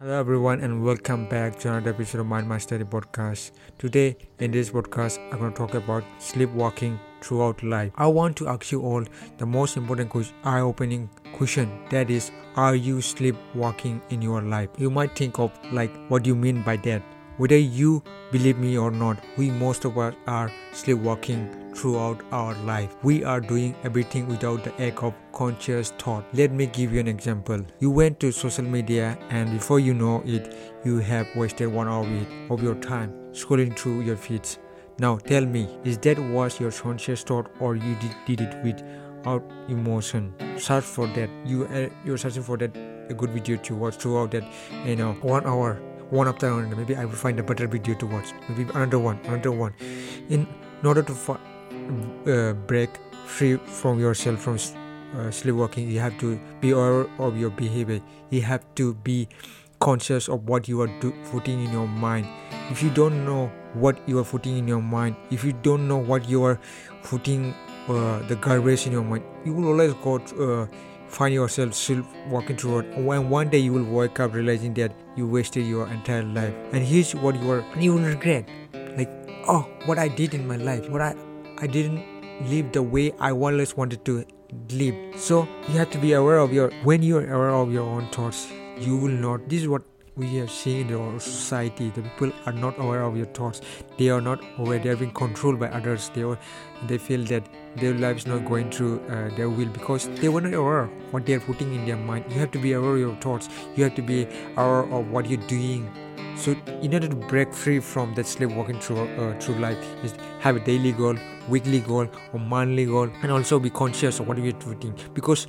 everyone, and welcome back to another episode of Mind Mastery Podcast. Today, in this podcast, I'm going to talk about sleepwalking throughout life. I want to ask you all the most important, eye-opening question. That is, are you sleepwalking in your life? You might think of like, what do you mean by that? Whether you believe me or not, we most of us are sleepwalking throughout our life. We are doing everything without the act of conscious thought. Let me give you an example. You went to social media and before you know it, you have wasted one hour of your time scrolling through your feeds. Now tell me, is that was your conscious thought or you did, did it without emotion? Search for that. You uh, you're searching for that a good video to watch throughout that you know one hour one after another maybe i will find a better video to watch. Maybe another one another one. In, in order to uh, break free from yourself from uh, sleepwalking you have to be aware of your behavior. You have to be conscious of what you are do- putting in your mind. If you don't know what you are putting in your mind if you don't know what you are putting uh, the garbage in your mind you will always go to, uh, find yourself still walking it. When one day you will wake up realizing that you wasted your entire life. And here's what you are you will regret. Like oh what i did in my life what i i didn't live the way i always wanted to live. So you have to be aware of your when you're aware of your own thoughts you will not this is what we have seen in our society the people are not aware of your thoughts. They are not aware they are being controlled by others. They are they feel that their life is not going through uh, their will because they were not aware of what they are putting in their mind. You have to be aware of your thoughts. You have to be aware of what you're doing. So in order to break free from that sleepwalking through uh, through life is have a daily goal weekly goal or monthly goal and also be conscious of what you're putting. Because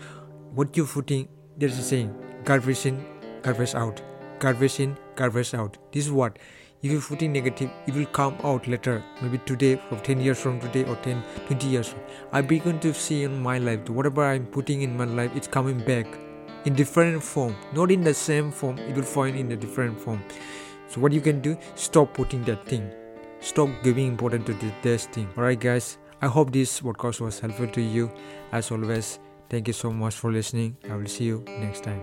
what you're putting there's a saying garbage in garbage out garbage in garbage out. This is what? If you're putting negative it will come out later. Maybe today from 10 years from today or 10 20 years from. i begin to see in my life whatever i'm putting in my life it's coming back in different form. Not in the same form it will find in a different form. So what you can do? Stop putting that thing. Stop giving importance to this thing. Alright guys. I hope this podcast was helpful to you. As always thank you so much for listening. I will see you next time